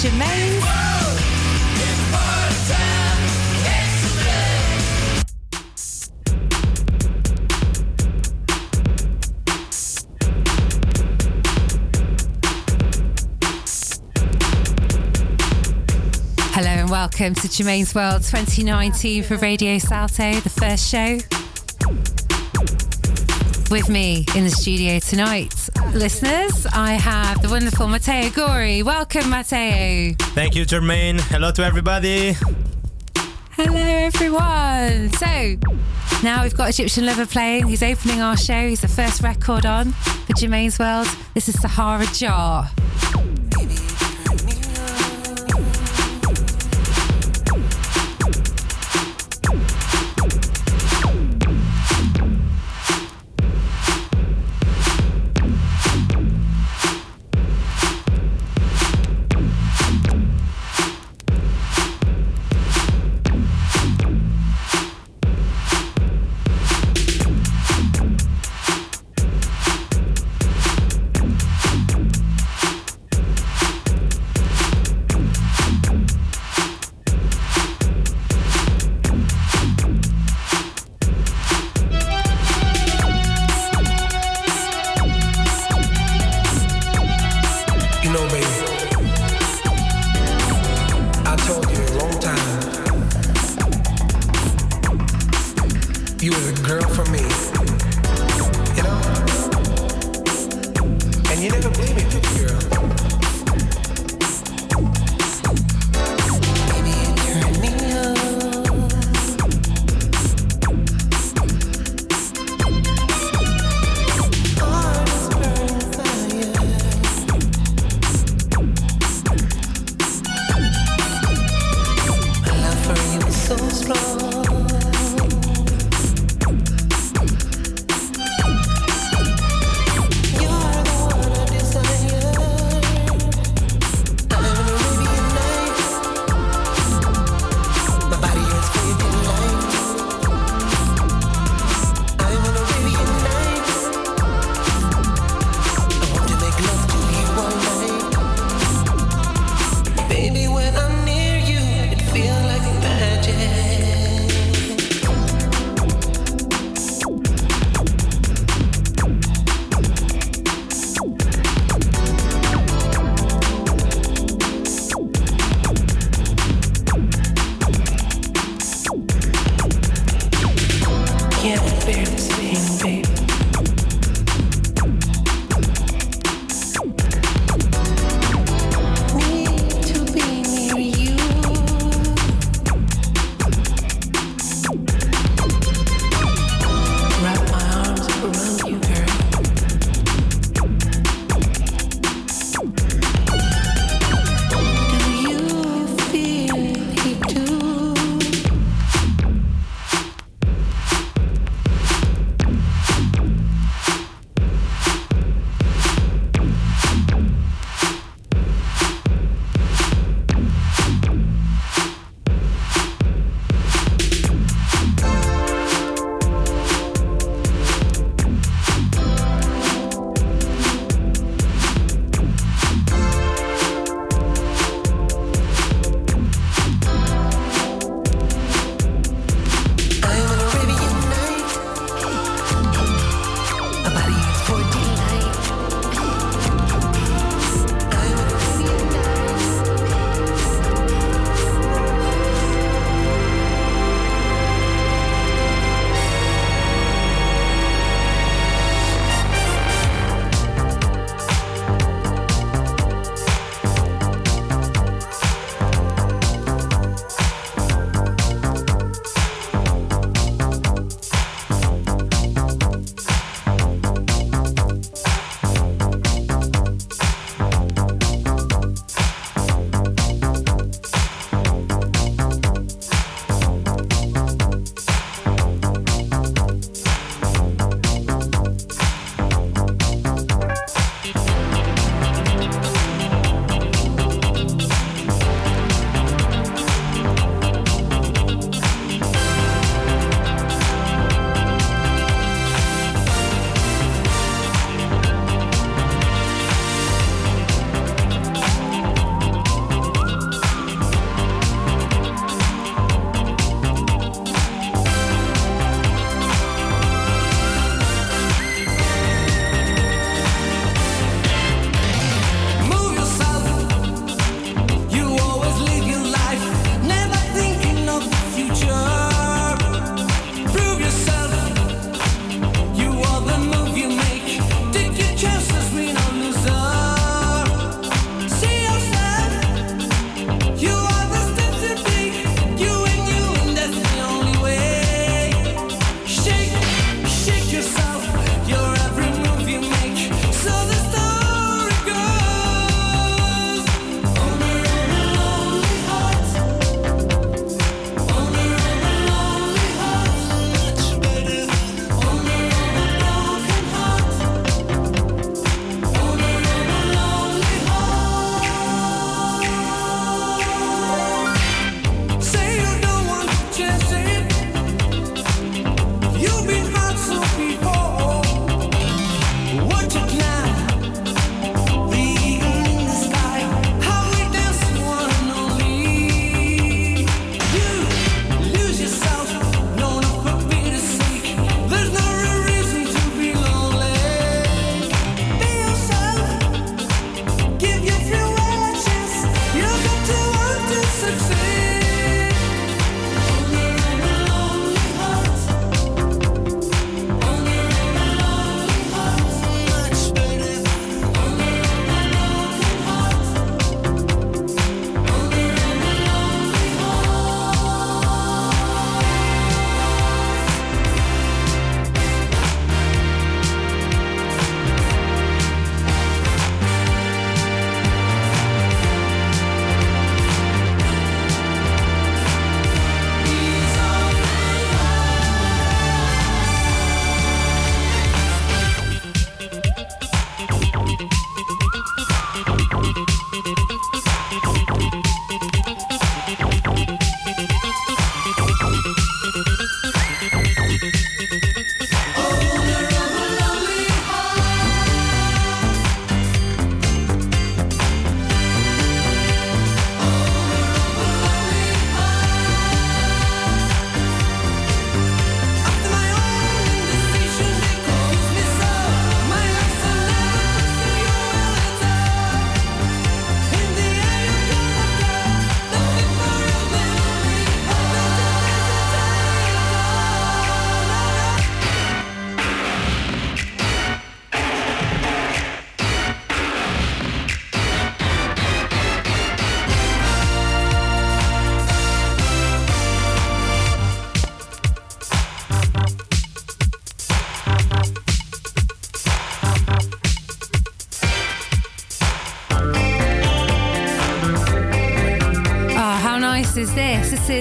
Germaine. Hello and welcome to Germaine's World 2019 for Radio Salto, the first show. With me in the studio tonight, listeners, I have the wonderful Matteo Gori. Welcome, Matteo. Thank you, Germaine. Hello to everybody. Hello, everyone. So, now we've got Egyptian Lover playing. He's opening our show. He's the first record on for Germaine's World. This is Sahara Jar.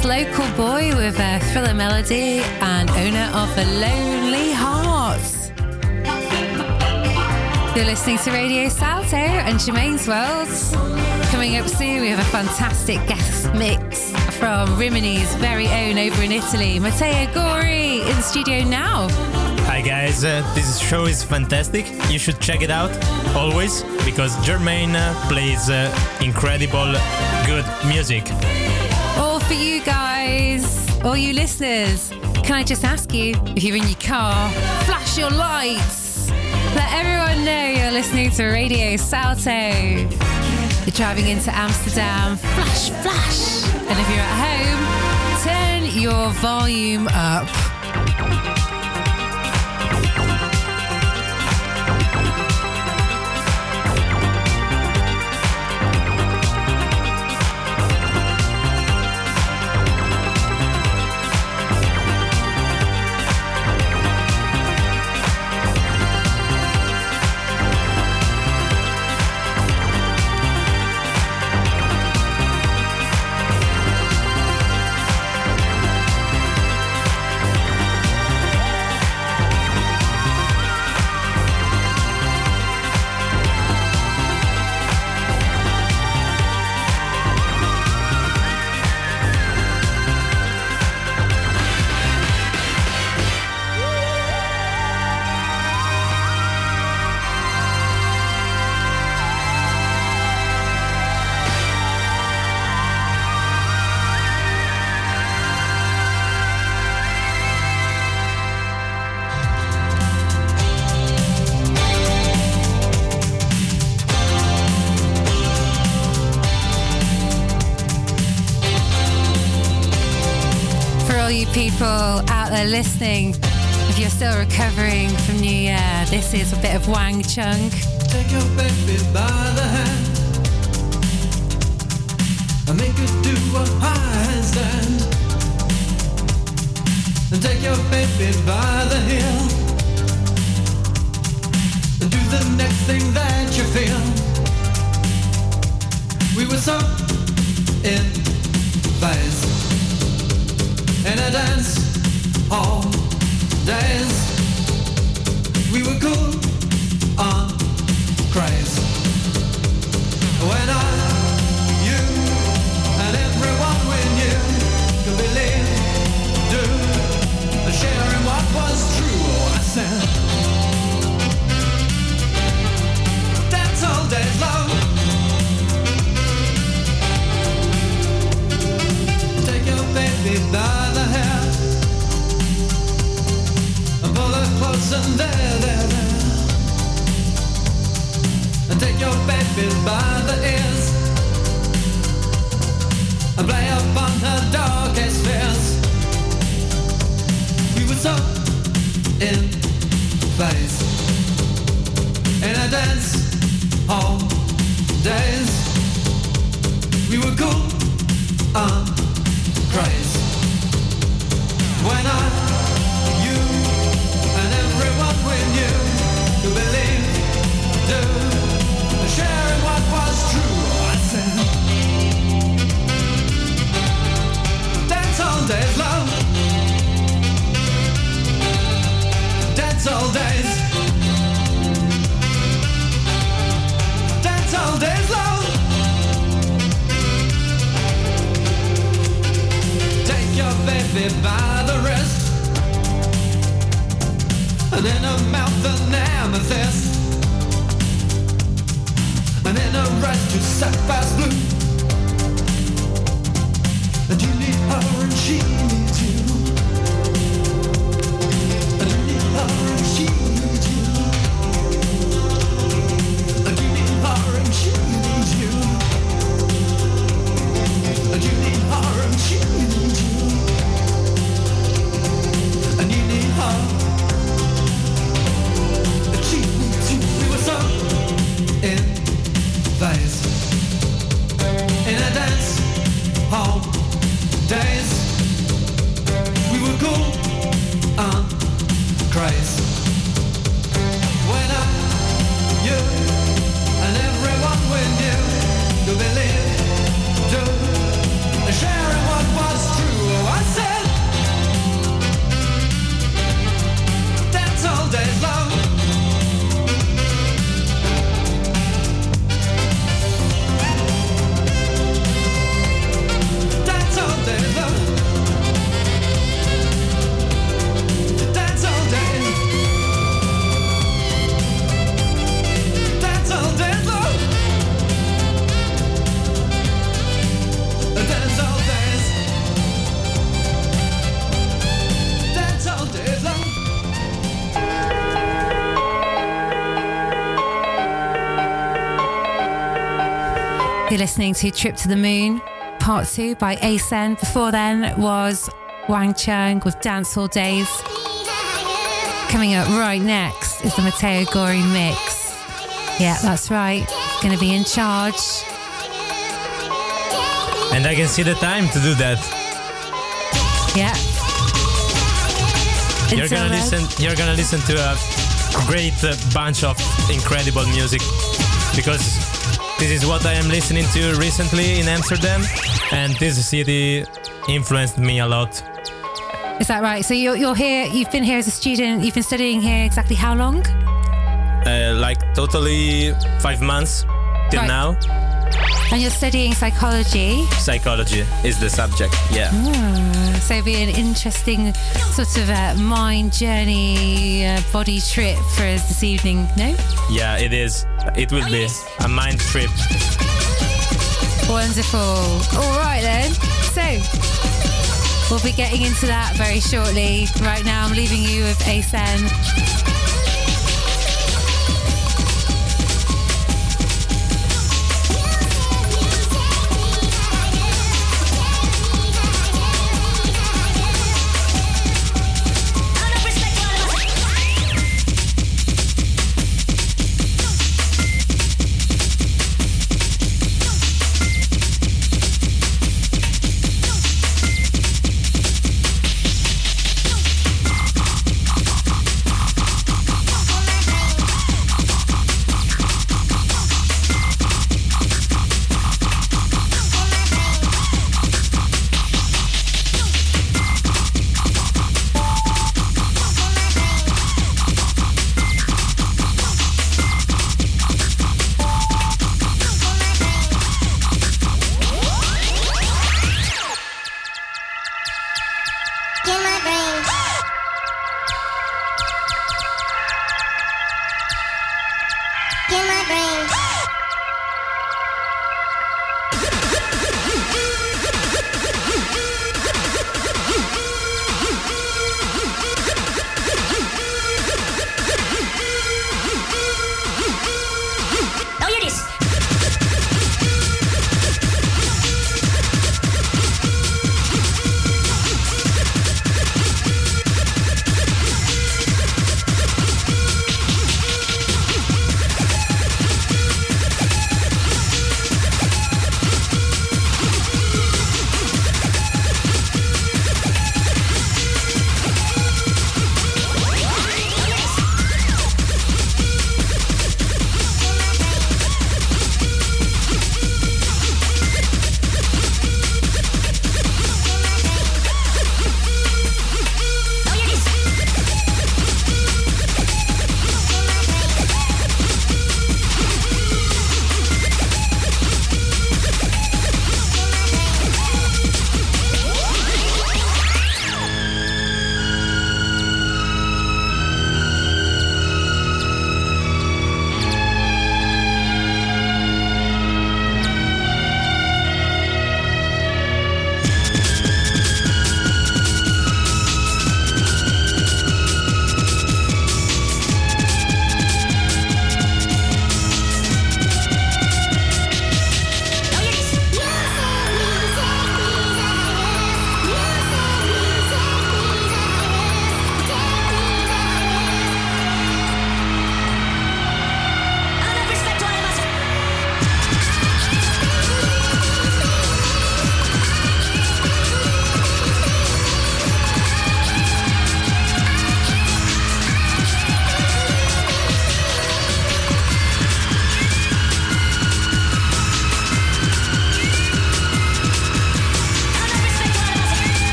Is Local Boy with a thriller melody and owner of the Lonely heart. You're listening to Radio Salto and Germaine's World. Coming up soon, we have a fantastic guest mix from Rimini's very own over in Italy, Matteo Gori, in the studio now. Hi guys, uh, this show is fantastic. You should check it out always because Germaine uh, plays uh, incredible, good music. For you guys, all you listeners. Can I just ask you, if you're in your car, flash your lights. Let everyone know you're listening to Radio Salto. You're driving into Amsterdam, flash, flash. And if you're at home, turn your volume up. Listening, if you're still recovering from New Year, this is a bit of Wang Chung. Take your baby by the hand and make her do a handstand. And take your baby by the heel and do the next thing that you feel. We were so in phase in a dance hall days. We were cool on craze. When I, you, and everyone we knew could believe, do, and sharing what was true. Oh, I said, dance all day long. Take your baby and there, there, there. And take your baby by the ears and play upon her darkest fears. We were so in in a dance hall days. We were cool craze. When I, baby by the wrist. And in her mouth an amethyst. And in her eyes two sapphires blue. And you need her and she needs you. And you need her and she needs you. And you need her and she needs you. And you need her and she needs you listening to Trip to the Moon, part two by Acen. Before then was Wang Chung with Dance Hall Days. Coming up right next is the Matteo Gori mix. Yeah, that's right. Going to be in charge. And I can see the time to do that. Yeah. You're Until gonna then- listen. You're gonna listen to a great uh, bunch of incredible music because this is what I am listening to recently in Amsterdam, and this city influenced me a lot. Is that right? So you're, you're here, you've been here as a student, you've been studying here exactly how long? Uh, like totally five months till Right. now. And you're studying psychology. Psychology is the subject. Yeah. So it'll be an interesting sort of uh, mind journey, uh, body trip for us this evening, no? Yeah, it is. It will be a mind trip. Wonderful. All right then. So we'll be getting into that very shortly. Right now, I'm leaving you with Acen.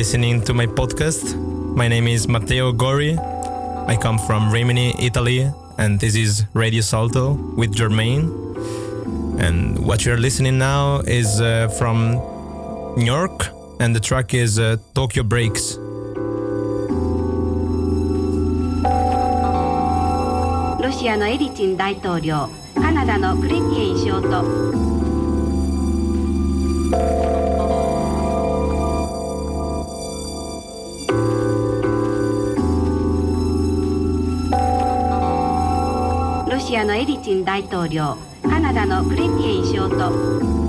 listening to my podcast. My name is Matteo Gori. I come from Rimini, Italy, and this is Radio Salto with Germain. And what you're listening now is uh, from New York, and the track is uh, Tokyo Breaks. ロシアのエリチン大統領カナダのクレティエン首相と アのエリチン大統領カナダのクレティエン首相と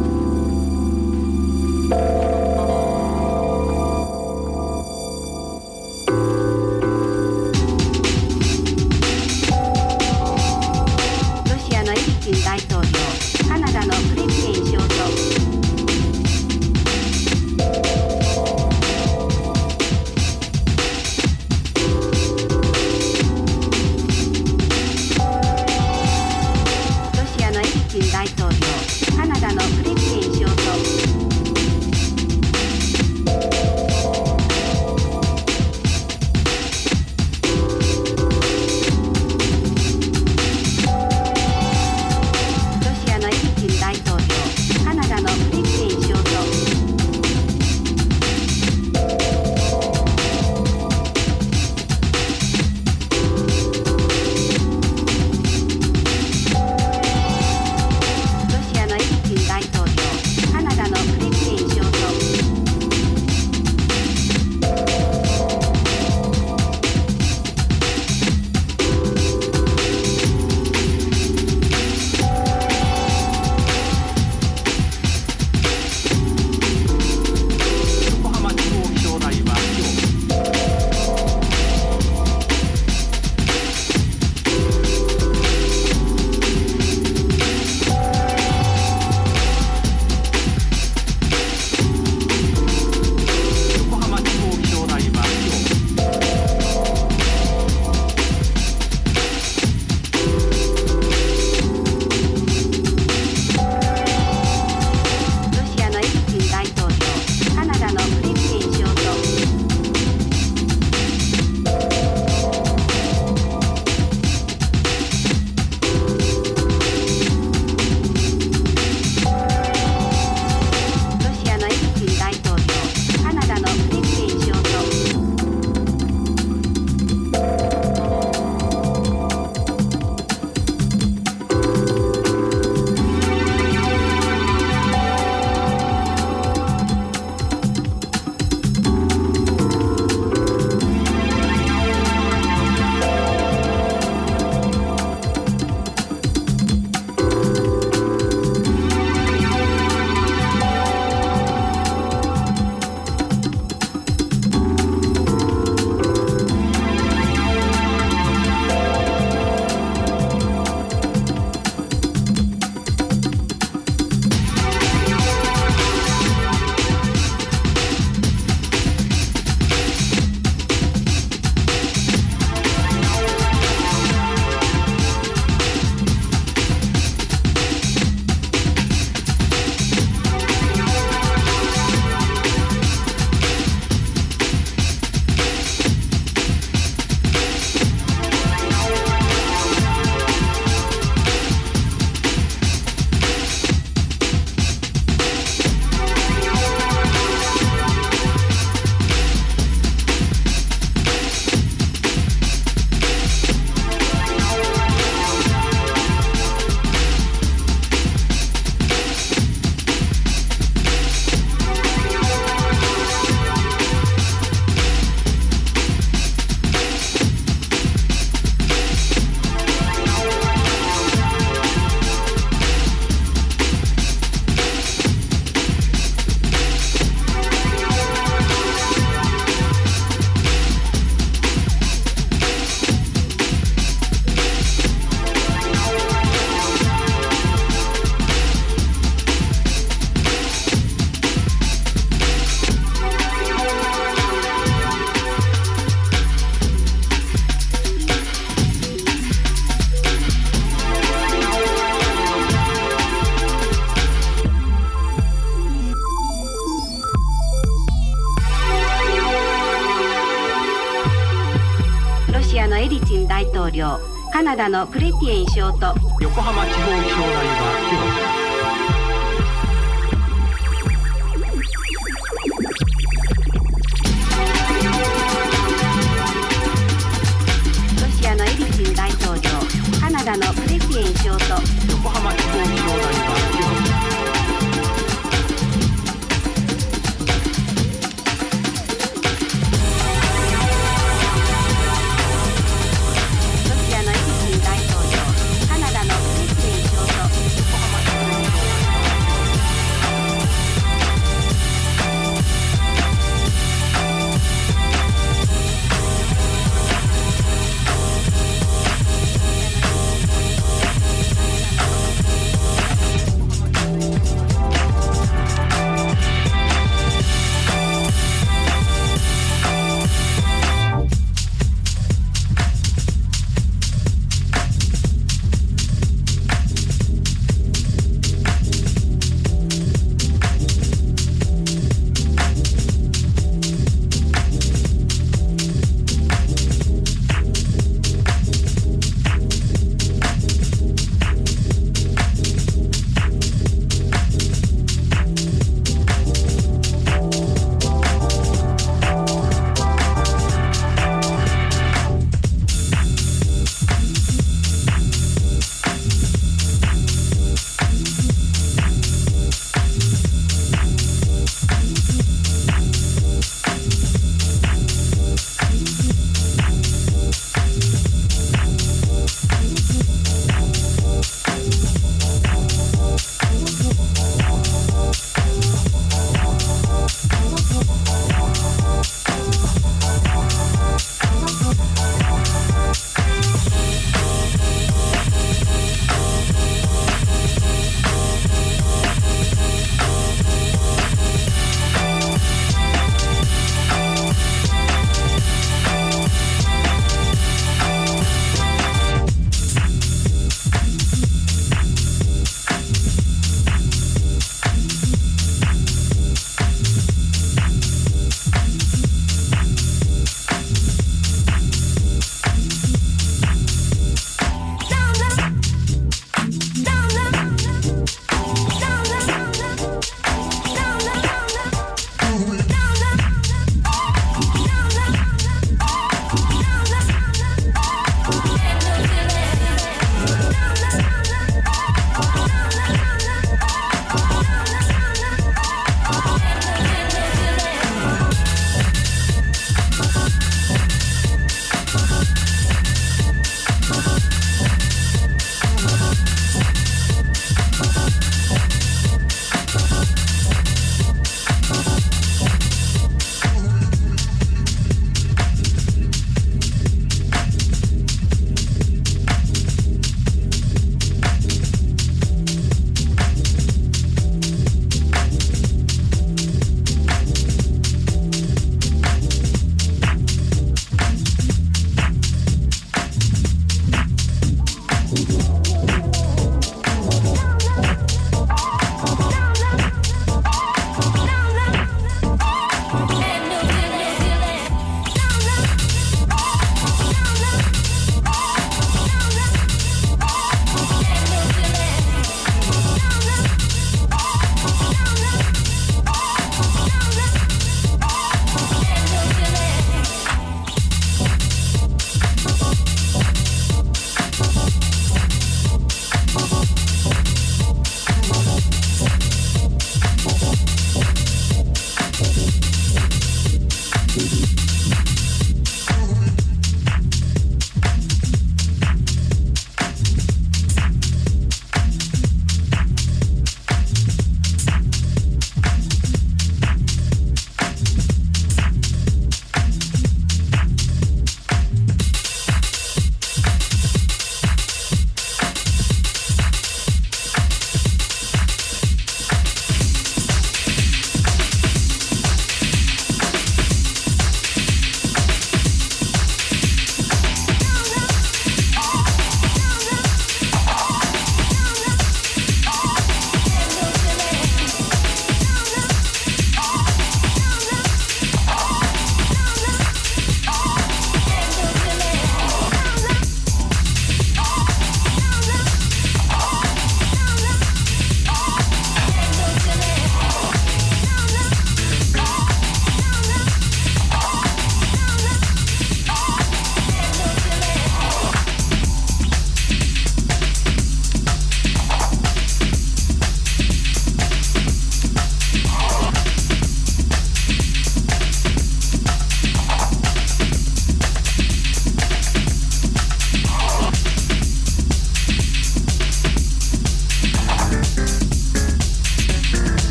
チン大統領カナダのクレティエン首相と横浜地方気象台はロシアのエリツィン大統領カナダのクレティエン首相と横浜地方気象台は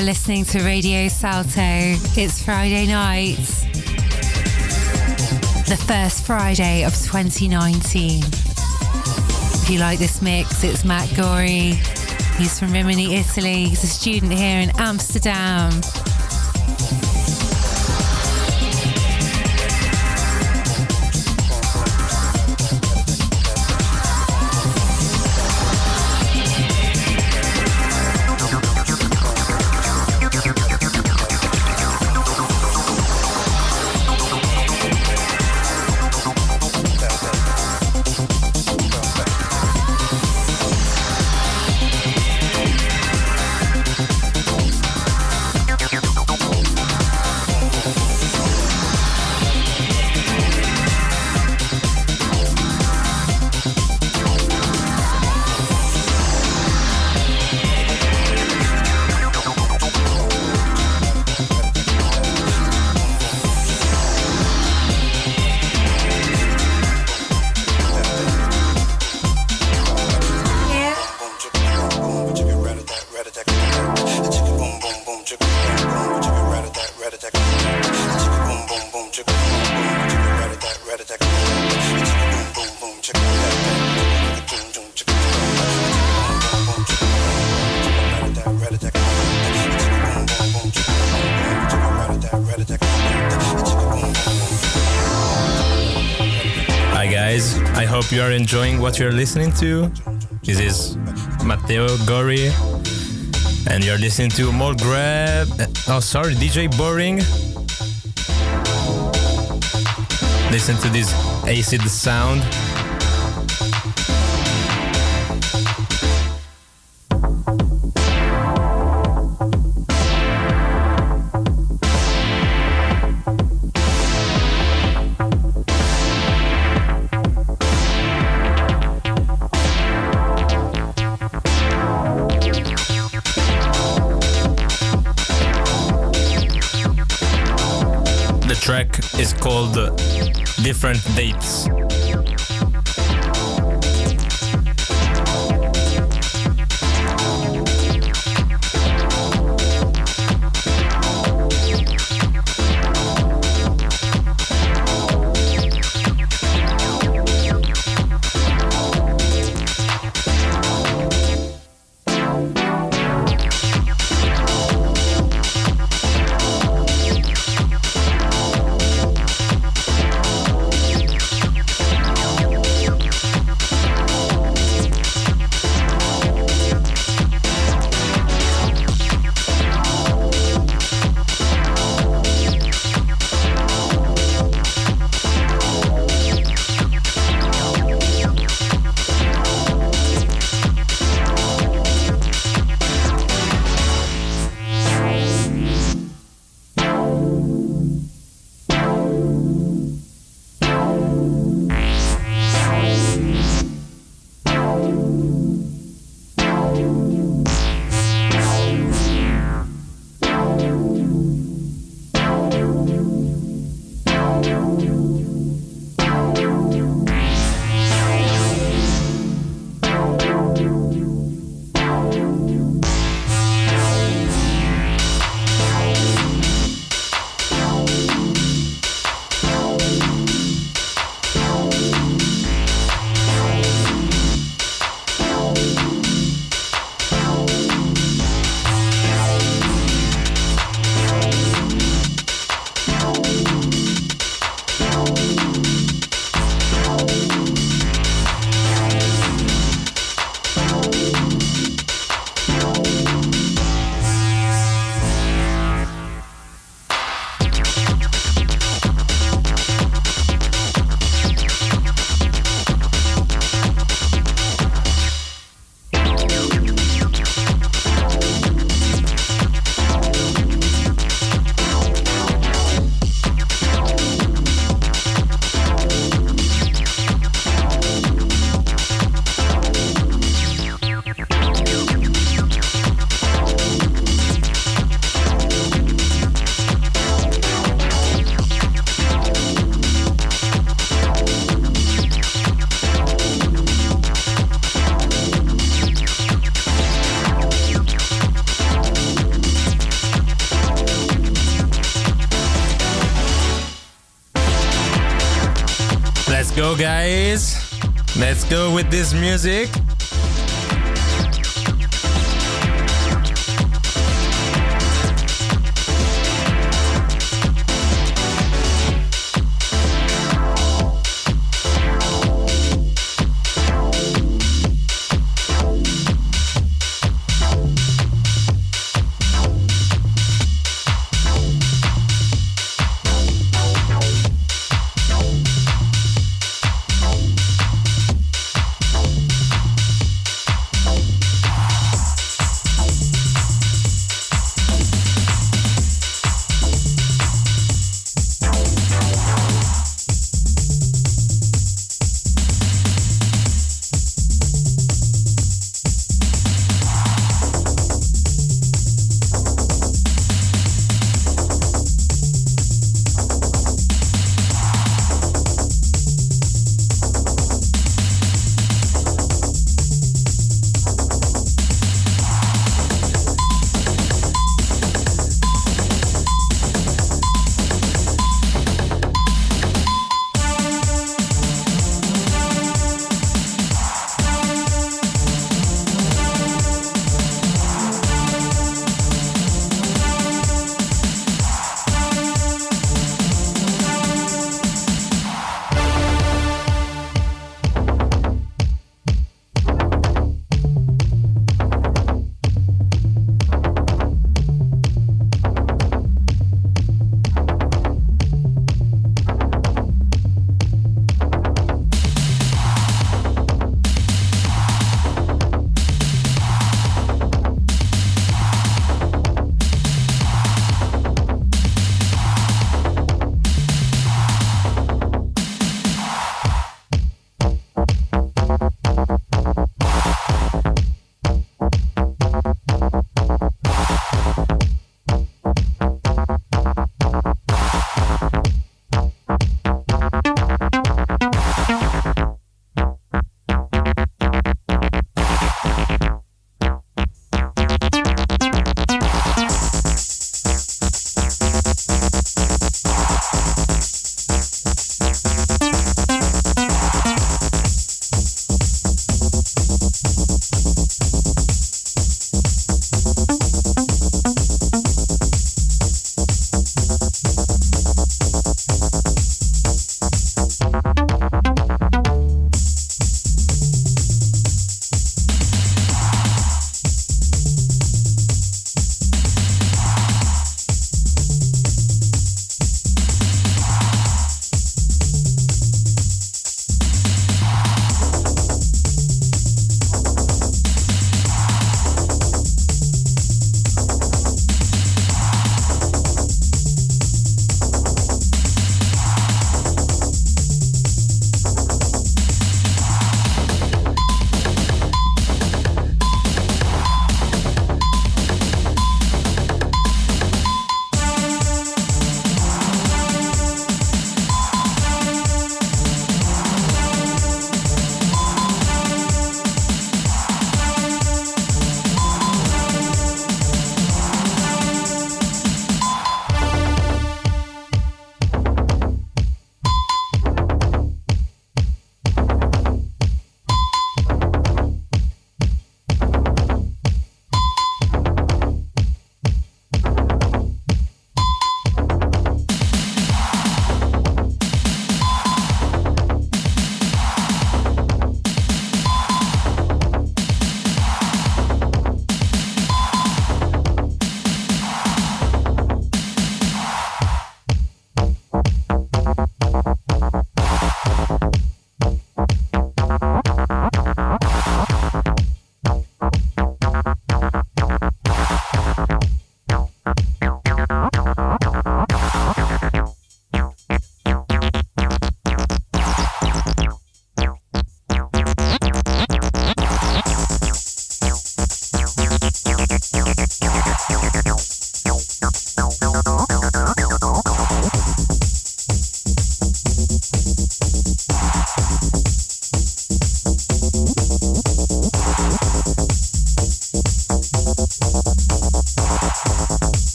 You're listening to Radio Salto. It's Friday night. The first Friday of 2019. If you like this mix, it's Matt Gori. He's from Rimini, Italy. He's a student here in Amsterdam. Hope you are enjoying what you're listening to. This is Matteo Gori, and you're listening to More Grab. Oh, sorry, DJ Boring. Listen to this acid sound. Is called Different Dates. Guys. Let's go with this music.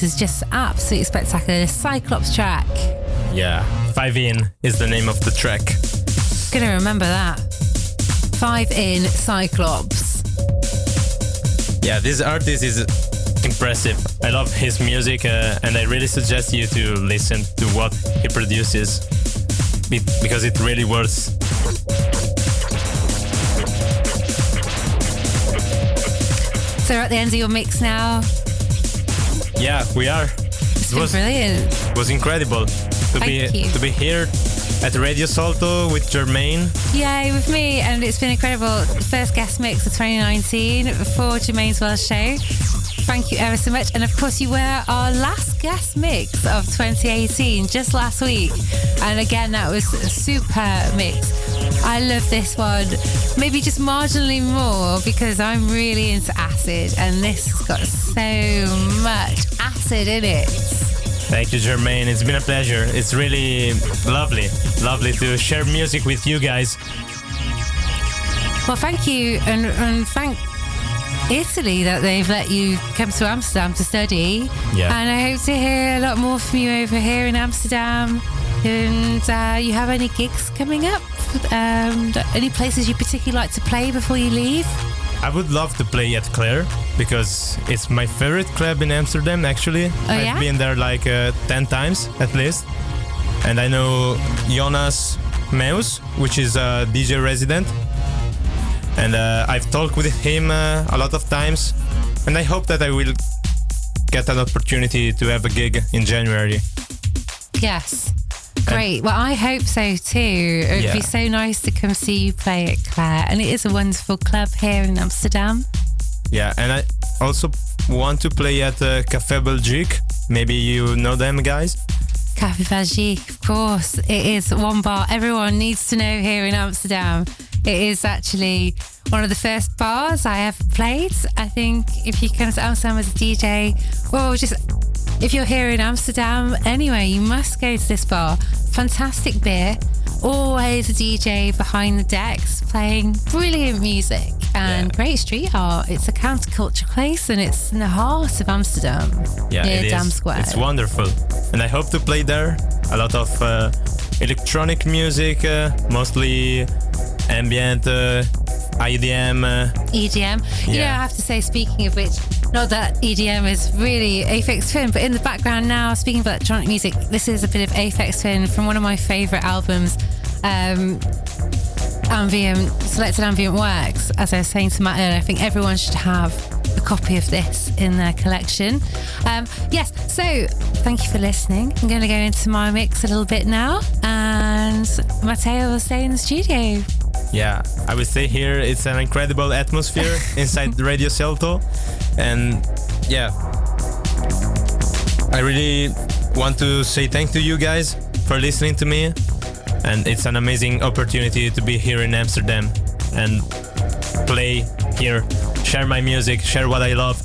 This has been. This is just absolutely spectacular. Cyclops track. Yeah, Five In is the name of the track. Gonna remember that. Five in Cyclops. Yeah, this artist is impressive. I love his music, uh, and I really suggest you to listen to what he produces be- because it really works. So we're at the end of your mix now. Yeah, we are. It's It was, brilliant. was incredible to be you. to be here at Radio Salto with Germaine. Yay, with me, and it's been incredible. First guest mix of 2019 for Germaine's World Show. Thank you ever so much. And of course, you were our last guest mix of 2018 just last week. And again, that was a super mix. I love this one, maybe just marginally more because I'm really into acid, and this has got so much acid in it. Thank you, Germaine. It's been a pleasure. It's really lovely, lovely to share music with you guys. Well, thank you, and, and thank Italy that they've let you come to Amsterdam to study. Yeah. And I hope to hear a lot more from you over here in Amsterdam. And uh, you have any gigs coming up? Um, any places you particularly like to play before you leave? I would love to play at Claire because it's my favorite club in Amsterdam. Actually, I've yeah? been there like uh, ten times at least, and I know Jonas Meus, which is a DJ resident, and uh, I've talked with him uh, a lot of times, and I hope that I will get an opportunity to have a gig in January. Yes. Great. Well, I hope so too. It would Yeah. be so nice to come see you play at Claire. And it is a wonderful club here in Amsterdam. Yeah, and I also want to play at uh, Café Belgique. Maybe you know them guys. Café Belgique, of course. It is one bar everyone needs to know here in Amsterdam. It is actually one of the first bars I ever played. I think if you come to Amsterdam as a DJ, well, just if you're here in Amsterdam anyway, you must go to this bar. Fantastic beer, always a DJ behind the decks playing brilliant music and Yeah. great street art. It's a counterculture place and it's in the heart of Amsterdam, Yeah, near it is. Dam Square. It's wonderful, and I hope to play there. A lot of uh, electronic music, uh, mostly ambient, uh, IDM. Uh, EDM. You know, Yeah. I have to say, speaking of which, not that EDM is really Aphex Twin, but in the background now, speaking of electronic music, this is a bit of Aphex Twin from one of my favourite albums, um, Ambient, Selected Ambient Works. As I was saying to Matt earlier, I think everyone should have a copy of this in their collection. Um, yes, so thank you for listening. I'm going to go into my mix a little bit now, and Matteo will stay in the studio. Yeah, I would say here it's an incredible atmosphere inside Radio Salto, and yeah, I really want to say thank to you guys for listening to me, and it's an amazing opportunity to be here in Amsterdam and play here, share my music, share what I love.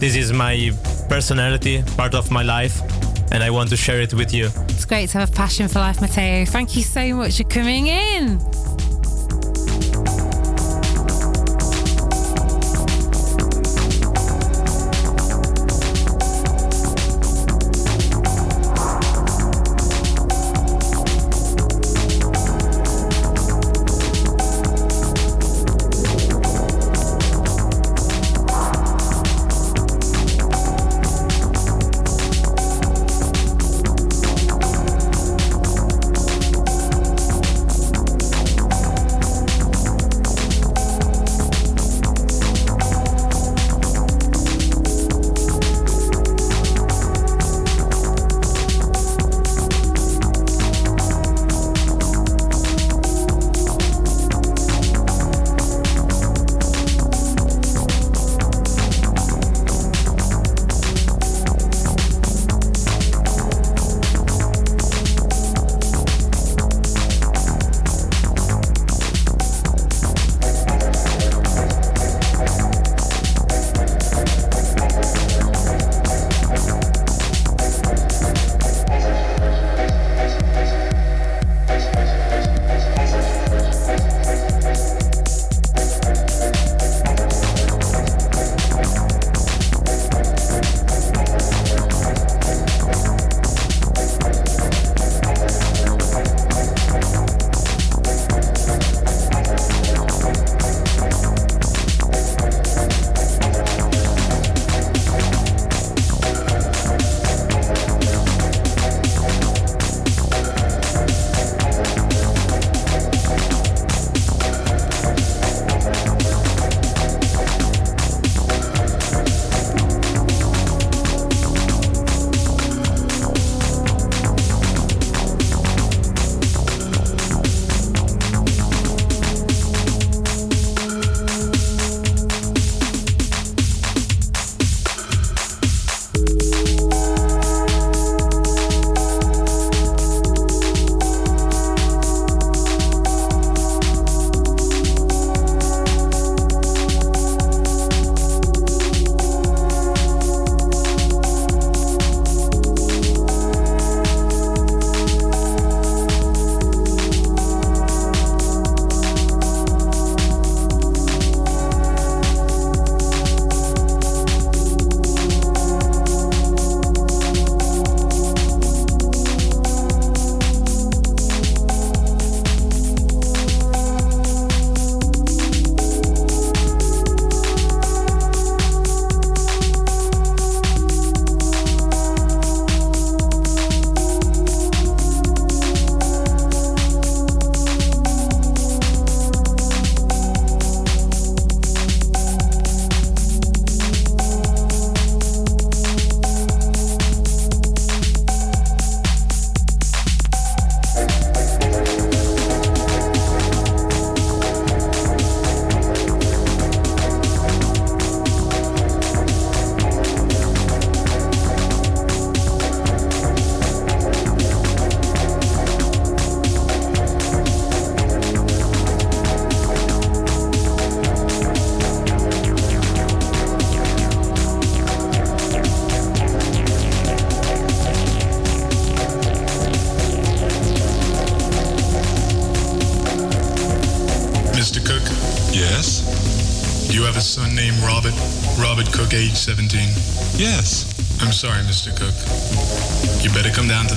This is my personality, part of my life, and I want to share it with you. It's great to have a passion for life, Matteo. Thank you so much for coming in.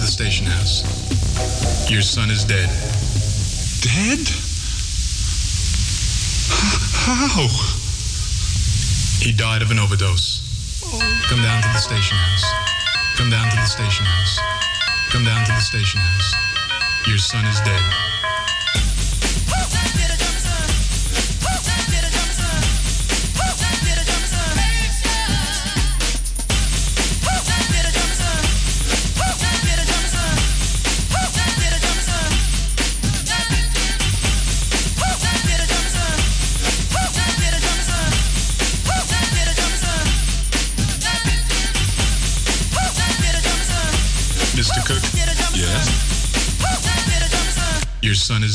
the station house. Your son is dead. Dead? How? He died of an overdose. Come down to the station house. Come down to the station house. Come down to the station house. Your son is dead.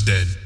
dead.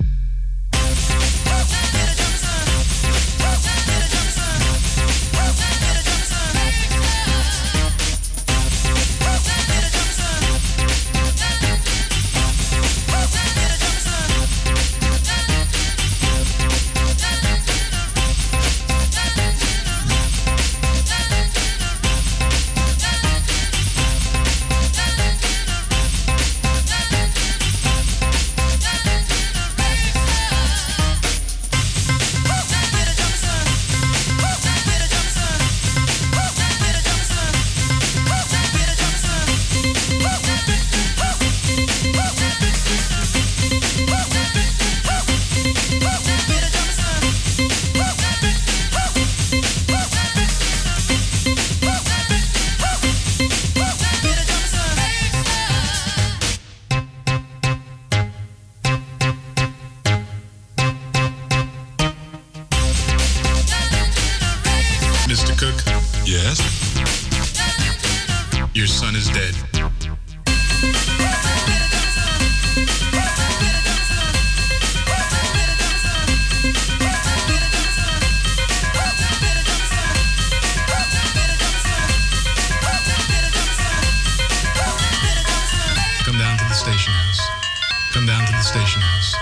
station house.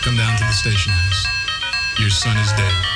Come down to the station house. Your son is dead.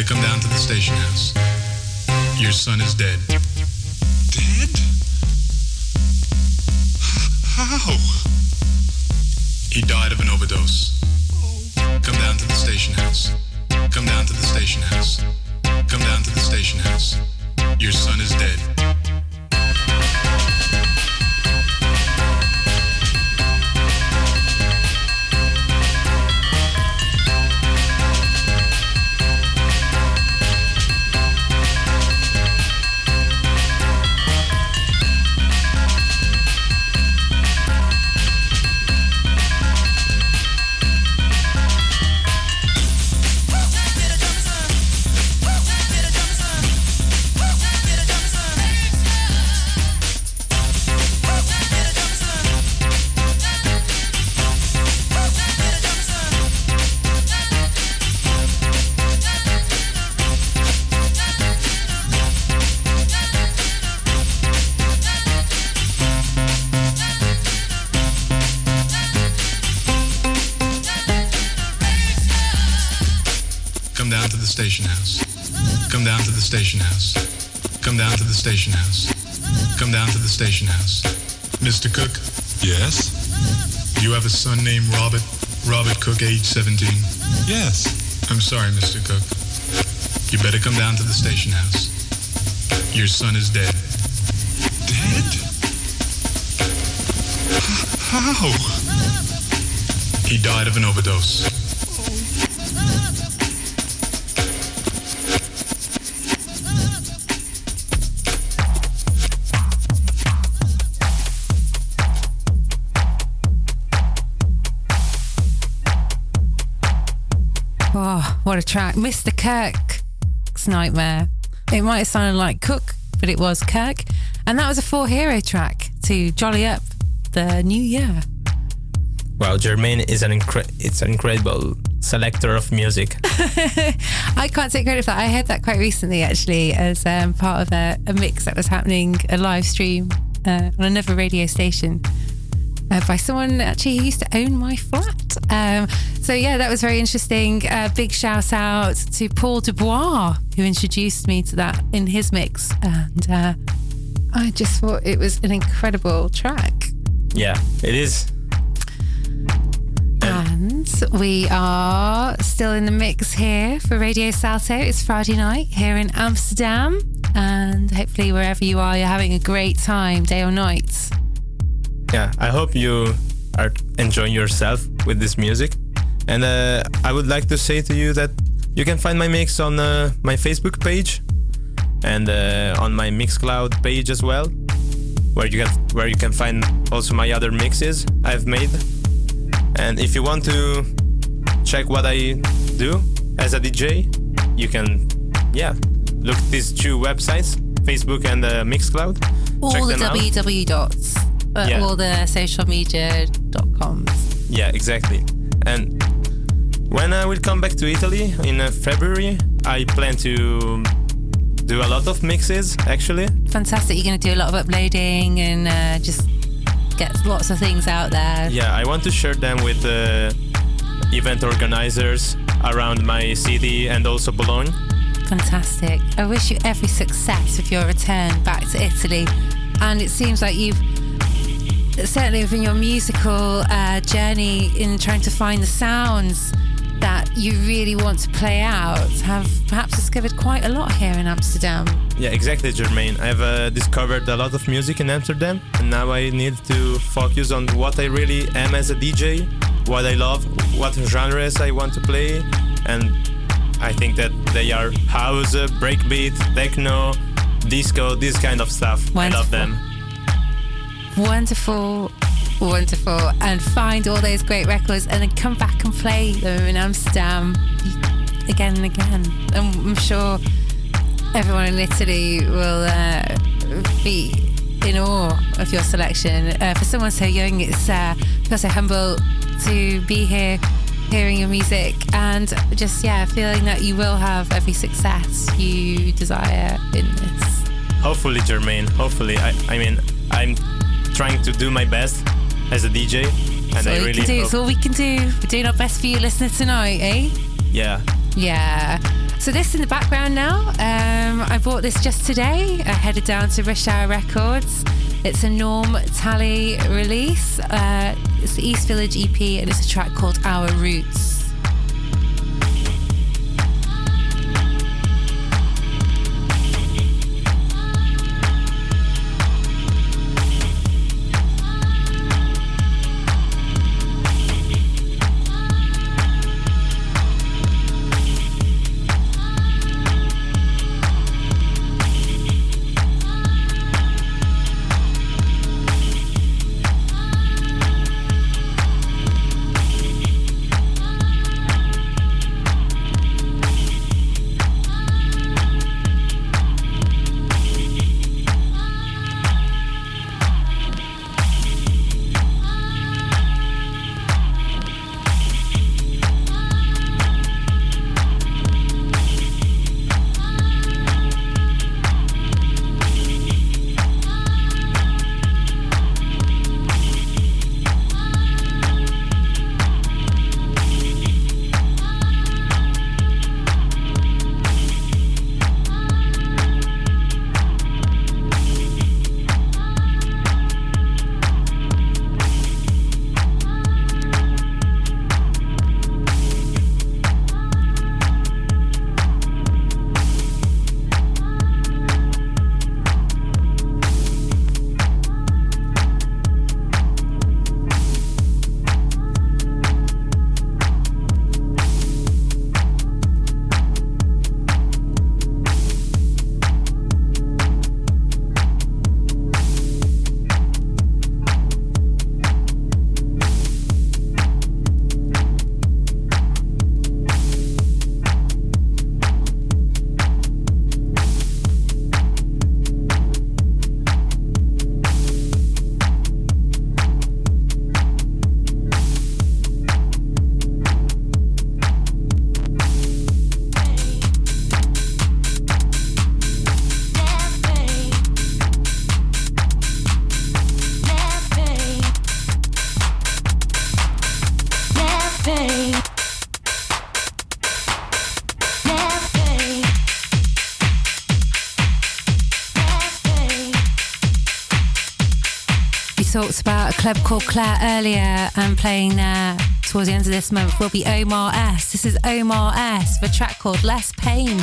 better come down to the station house. Your son is dead. Sorry, Mr. Cook. You better come down to the station house. Your son is dead. Dead? How? He died of an overdose. What a track. Mr. Kirk's Nightmare. It might have sounded like Cook, but it was Kirk. And that was a Four Hero track to jolly up the new year. Wow, Germaine is an incre- it's an incredible selector of music. I can't take credit for that. I heard that quite recently, actually, as um, part of a, a mix that was happening, a live stream uh, on another radio station uh, by someone actually who used to own my flat. Um, so, yeah, that was very interesting. Uh, big shout out to Paul Dubois, who introduced me to that in his mix. And uh, I just thought it was an incredible track. yeah, it is. And we are still in the mix here for Radio Salto. It's Friday night here in Amsterdam. And hopefully, wherever you are, you're having a great time, day or night. Yeah, I hope you are enjoying yourself with this music. And uh, I would like to say to you that you can find my mix on uh, my Facebook page and uh, on my Mixcloud page as well, where you can where you can find also my other mixes I've made. And if you want to check what I do as a DJ, you can yeah look at these two websites, Facebook and uh, Mixcloud. All check the them out. www dots, uh, Yeah. all the social media dot coms. Yeah, exactly. And when I will come back to Italy in uh, February, I plan to do a lot of mixes actually. Fantastic. You're going to do a lot of uploading and uh, just get lots of things out there. Yeah, I want to share them with uh, event organizers around my city and also Bologna. Fantastic. I wish you every success with your return back to Italy. And it seems like you've certainly within your musical uh, journey in trying to find the sounds that you really want to play out, have perhaps discovered quite a lot here in Amsterdam. Yeah, exactly, Germaine. I've uh, discovered a lot of music in Amsterdam, and now I need to focus on what I really am as a DJ, what I love, what genres I want to play, and I think that they are house, breakbeat, techno, disco, this kind of stuff. I love them. Wonderful, wonderful. And find all those great records and then come back and play them in Amsterdam again and again. And I'm sure everyone in Italy will uh, be in awe of your selection. Uh, for someone so young, it's uh, so humble to be here hearing your music and just yeah feeling that you will have every success you desire in this Hopefully, Germaine. Hopefully, I, I mean, I'm trying to do my best as a DJ, and all I really do. hope, It's all we can do. We're doing our best for you, listener, tonight, eh? yeah. Yeah. So this in the background now. Um, I bought this just today. I headed down to Rush Hour Records. It's a Norm Talley release. Uh, it's the East Village EP, and it's a track called Our Roots. Talked about a club called Claire earlier and playing there towards the end of this month will be Omar S. This is Omar S. a track called Less Pain.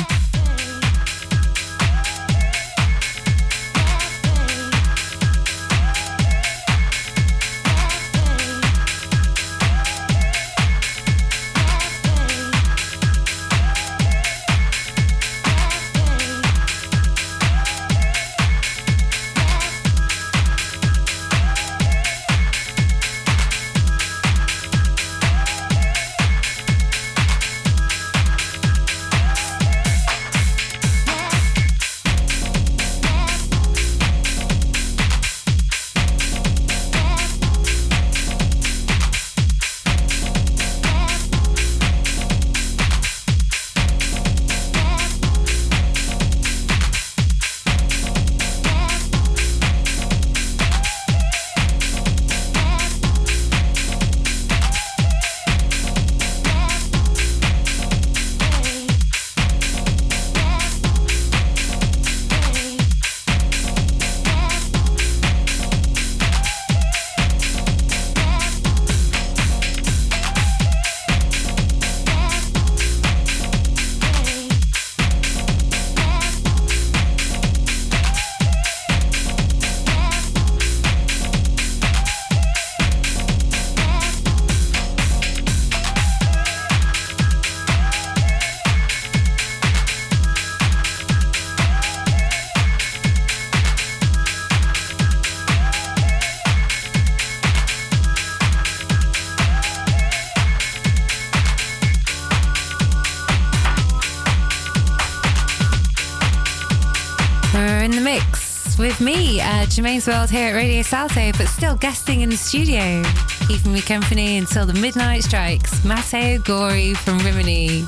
Germaine's World here at Radio Salto, but still guesting in the studio, keeping me company until the midnight strikes. Matteo Gori from Rimini.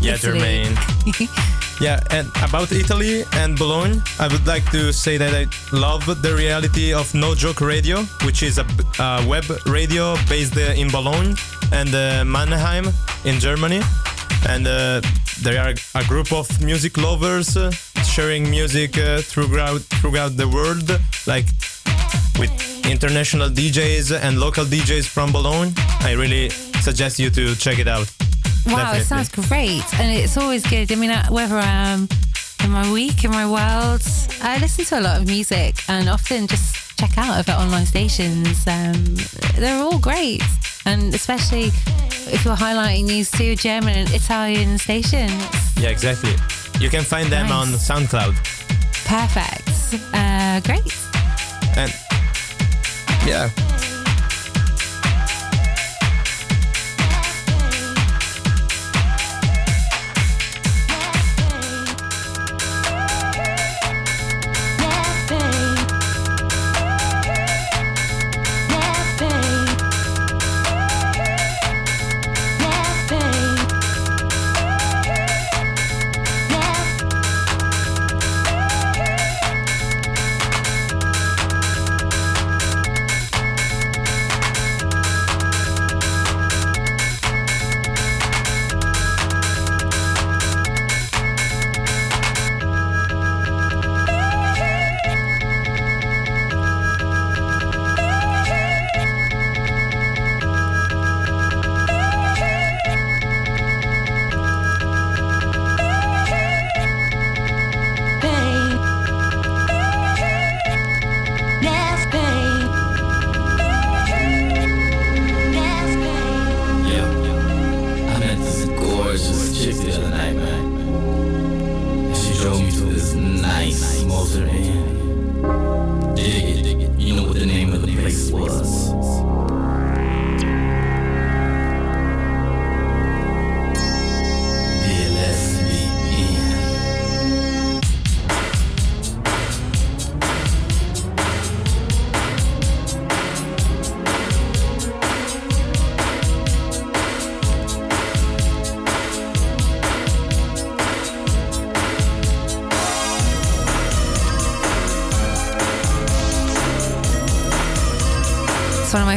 Yeah, Italy. Germaine. yeah, and about Italy and Bologna, I would like to say that I love the reality of No Joke Radio, which is a web radio based uh, in Bologna and uh, Mannheim in Germany. And uh, there are a group of music lovers uh, sharing music uh, throughout throughout the world, like with international DJs and local DJs from Bologna. I really suggest you to check it out. Wow, Definitely. it sounds great. And it's always good. I mean, uh, whether I'm in my week, in my world, I listen to a lot of music and often just check out other online stations. Um, they're all great. And especially if you're highlighting these two German and Italian stations, Yeah, exactly. You can find them on SoundCloud. perfect. Uh, great. And Yeah.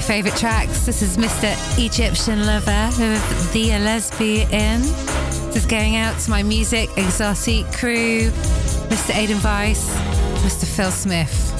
Favourite tracks. This is Mr. Egyptian Lover with The Lesbian. This is going out to my music exotic crew, Mr. Aidan Weiss, Mr. Phil Smith.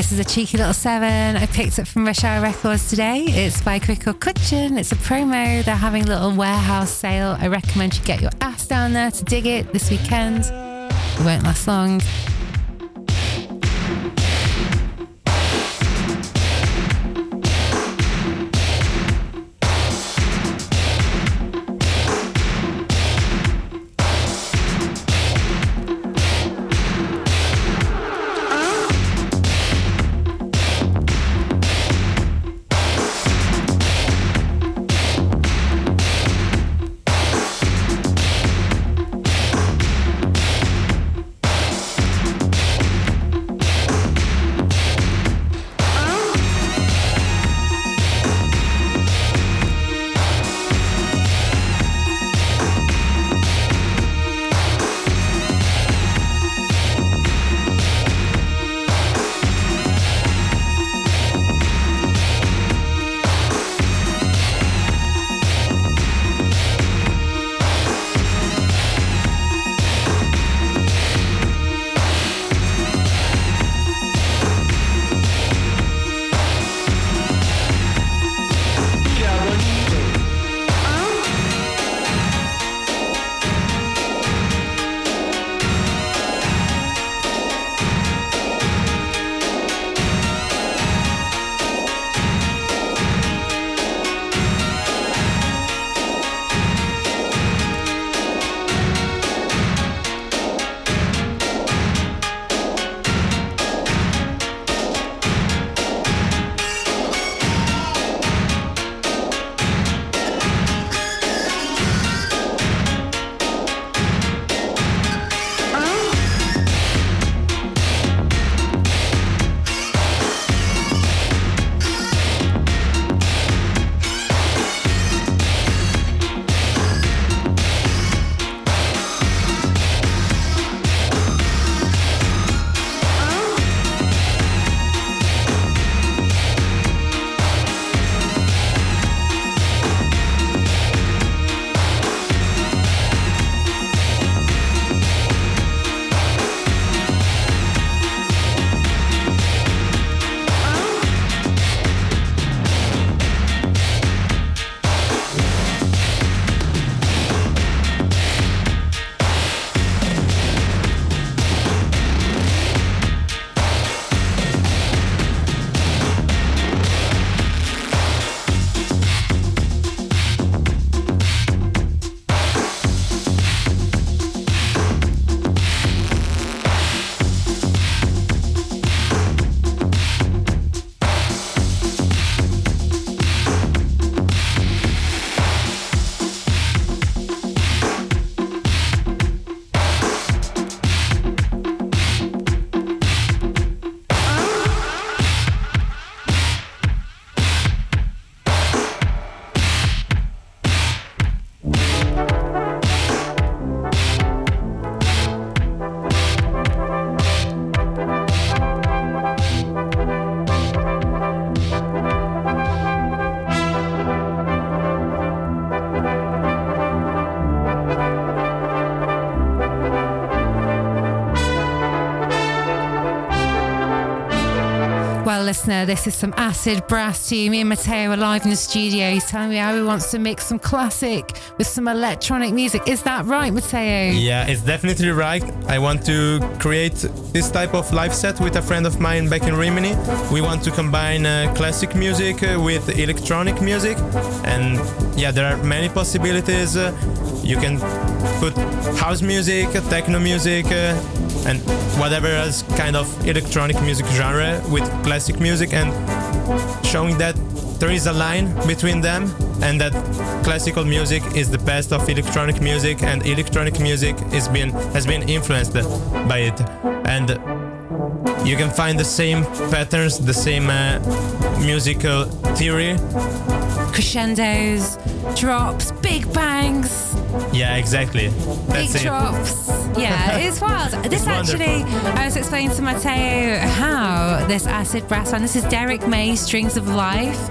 This is a cheeky little seven I picked up from Rush Hour Records today. It's by Krikko Kutchen. It's a promo. They're having a little warehouse sale. I recommend you get your ass down there to dig it this weekend. It won't last long. Listener, this is some acid brass to you. Me and Matteo are live in the studio. He's telling me how he wants to mix some classic with some electronic music. Is that right, Matteo? Yeah, it's definitely right. I want to create this type of live set with a friend of mine back in Rimini. We want to combine uh, classic music uh, with electronic music, and yeah, there are many possibilities. Uh, you can put house music, techno music, uh, and whatever else kind of electronic music genre with classic music, and showing that there is a line between them and that classical music is the best of electronic music and electronic music is been has been influenced by it. And you can find the same patterns the same uh, musical theory. Crescendos, drops, big bangs, yeah exactly big that's it drops. Yeah, it's wild. This It's actually, I was explaining to Matteo how this acid brass band, this is Derrick May's Strings of Life,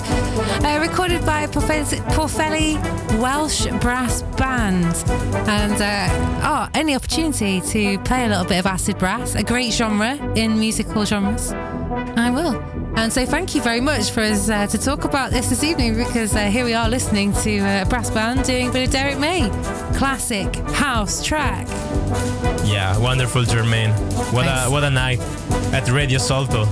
uh, recorded by Porfelli Welsh brass band. And uh, oh, any opportunity to play a little bit of acid brass, a great genre in musical genres, I will. And so, thank you very much for us uh, to talk about this this evening because uh, here we are listening to uh, a brass band doing a bit of Derrick May, classic house track. yeah wonderful Germaine what Thanks. a what a night at Radio Salto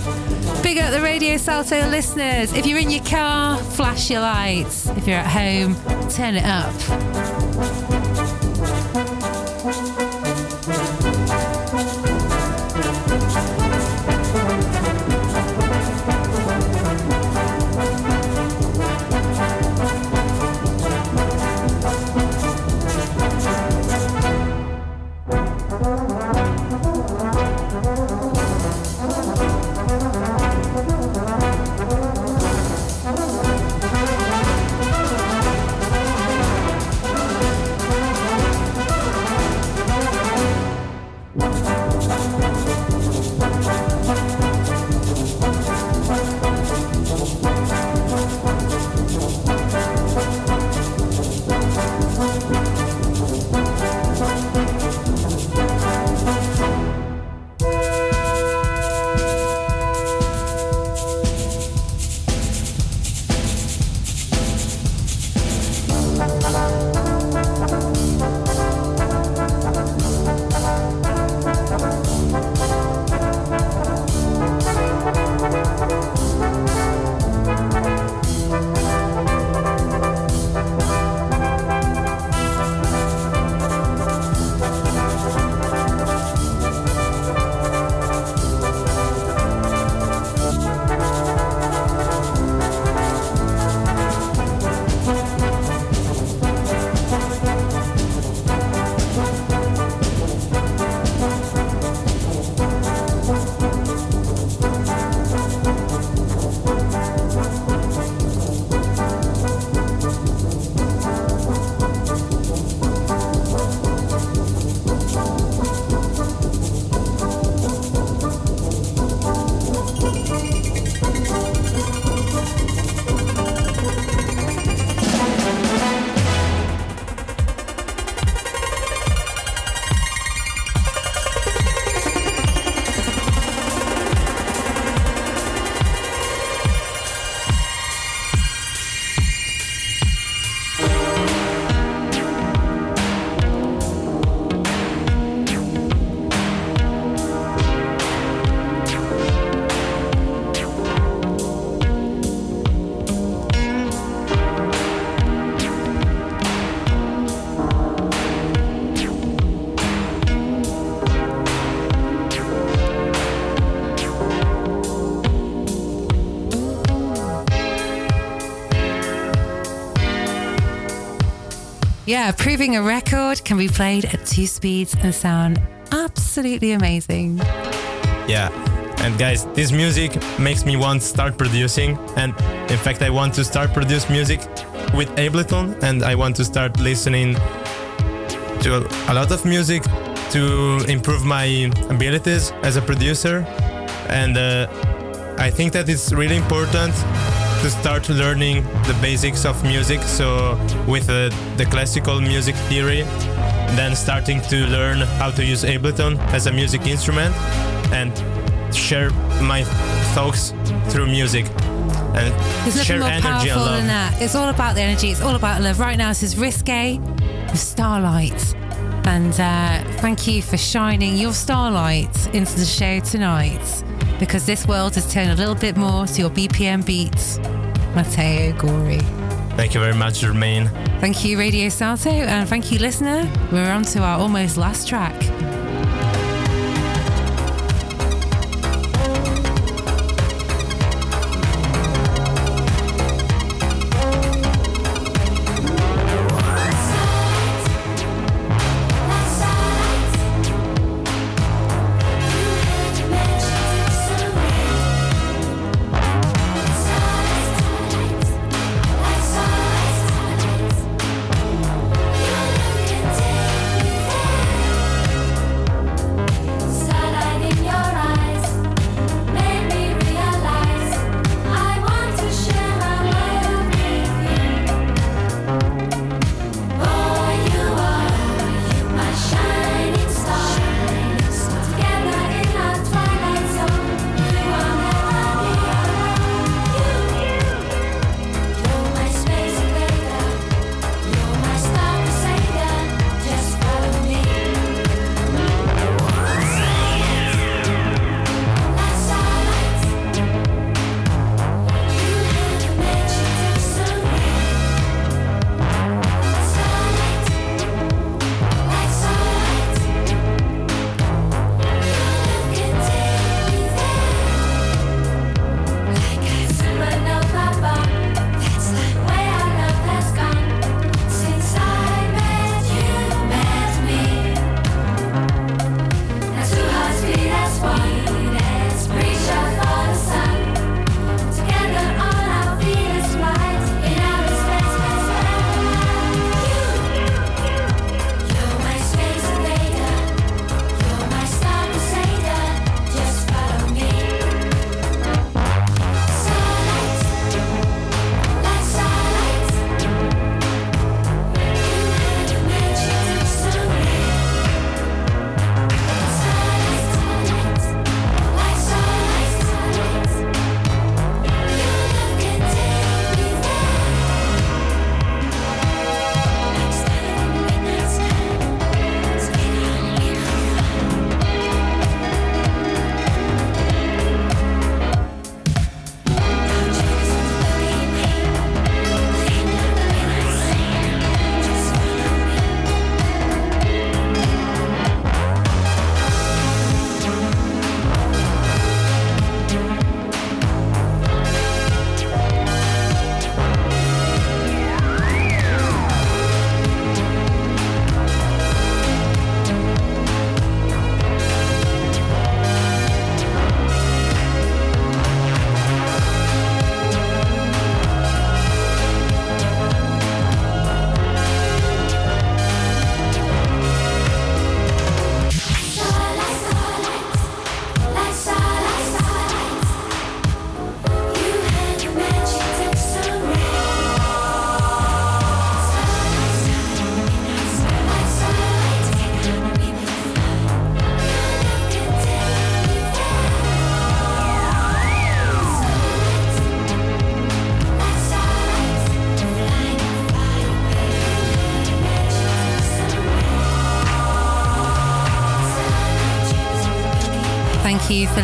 Big up the Radio Salto listeners. If you're in your car, flash your lights. If you're at home, turn it up. Yeah, proving a record can be played at two speeds and sound absolutely amazing. Yeah. And guys, this music makes me want to start producing. And in fact, I want to start produce music with Ableton and I want to start listening to a lot of music to improve my abilities as a producer. And uh, I think that it's really important to start learning the basics of music. So with uh, the classical music theory, then starting to learn how to use Ableton as a music instrument and share my thoughts through music and There's share nothing more powerful than that. It's all about the energy. It's all about love. Right now, this is Risque with Starlight. And uh, thank you for shining your starlight into the show tonight because this world has turned a little bit more to your BPM beats. Matteo Gori. Thank you very much, Germaine. Thank you, Radio Salto, and thank you, listener. We're on to our almost last track.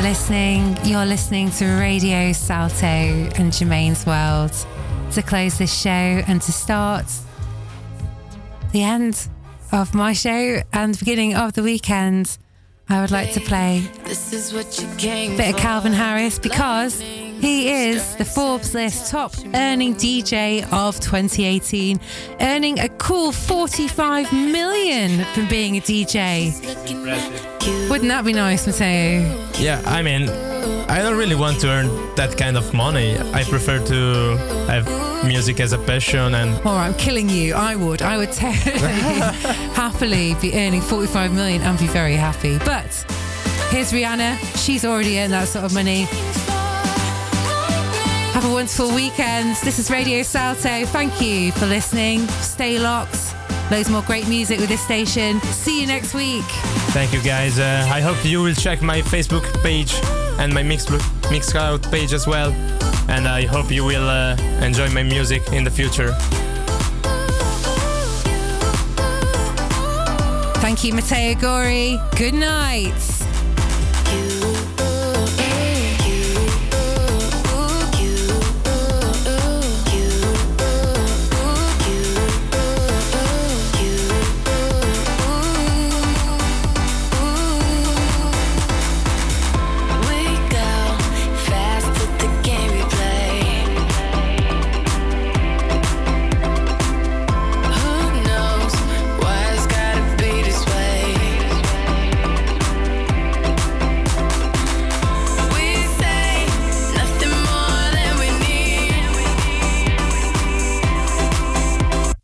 Listening. You're listening to Radio Salto and Germaine's World. To close this show and to start the end of my show and beginning of the weekend, I would like to play This is what you came a bit of Calvin Harris because he is the Forbes list top earning DJ of 2018, earning a cool 45 million from being a DJ. Wouldn't that be nice, Matteo? Yeah, I mean, I don't really want to earn that kind of money. I prefer to have music as a passion and All right, I'm killing you. I would. I would totally happily be earning 45 million and be very happy. But here's Rihanna. She's already earned that sort of money. Have a wonderful weekend. This is Radio Salto. Thank you for listening. Stay locked. Loads more great music with this station. See you next week. thank you guys. Uh, I hope you will check my Facebook page and my mix Mixcloud page as well. And I hope you will uh, enjoy my music in the future. Thank you, Matteo Gori. Good night.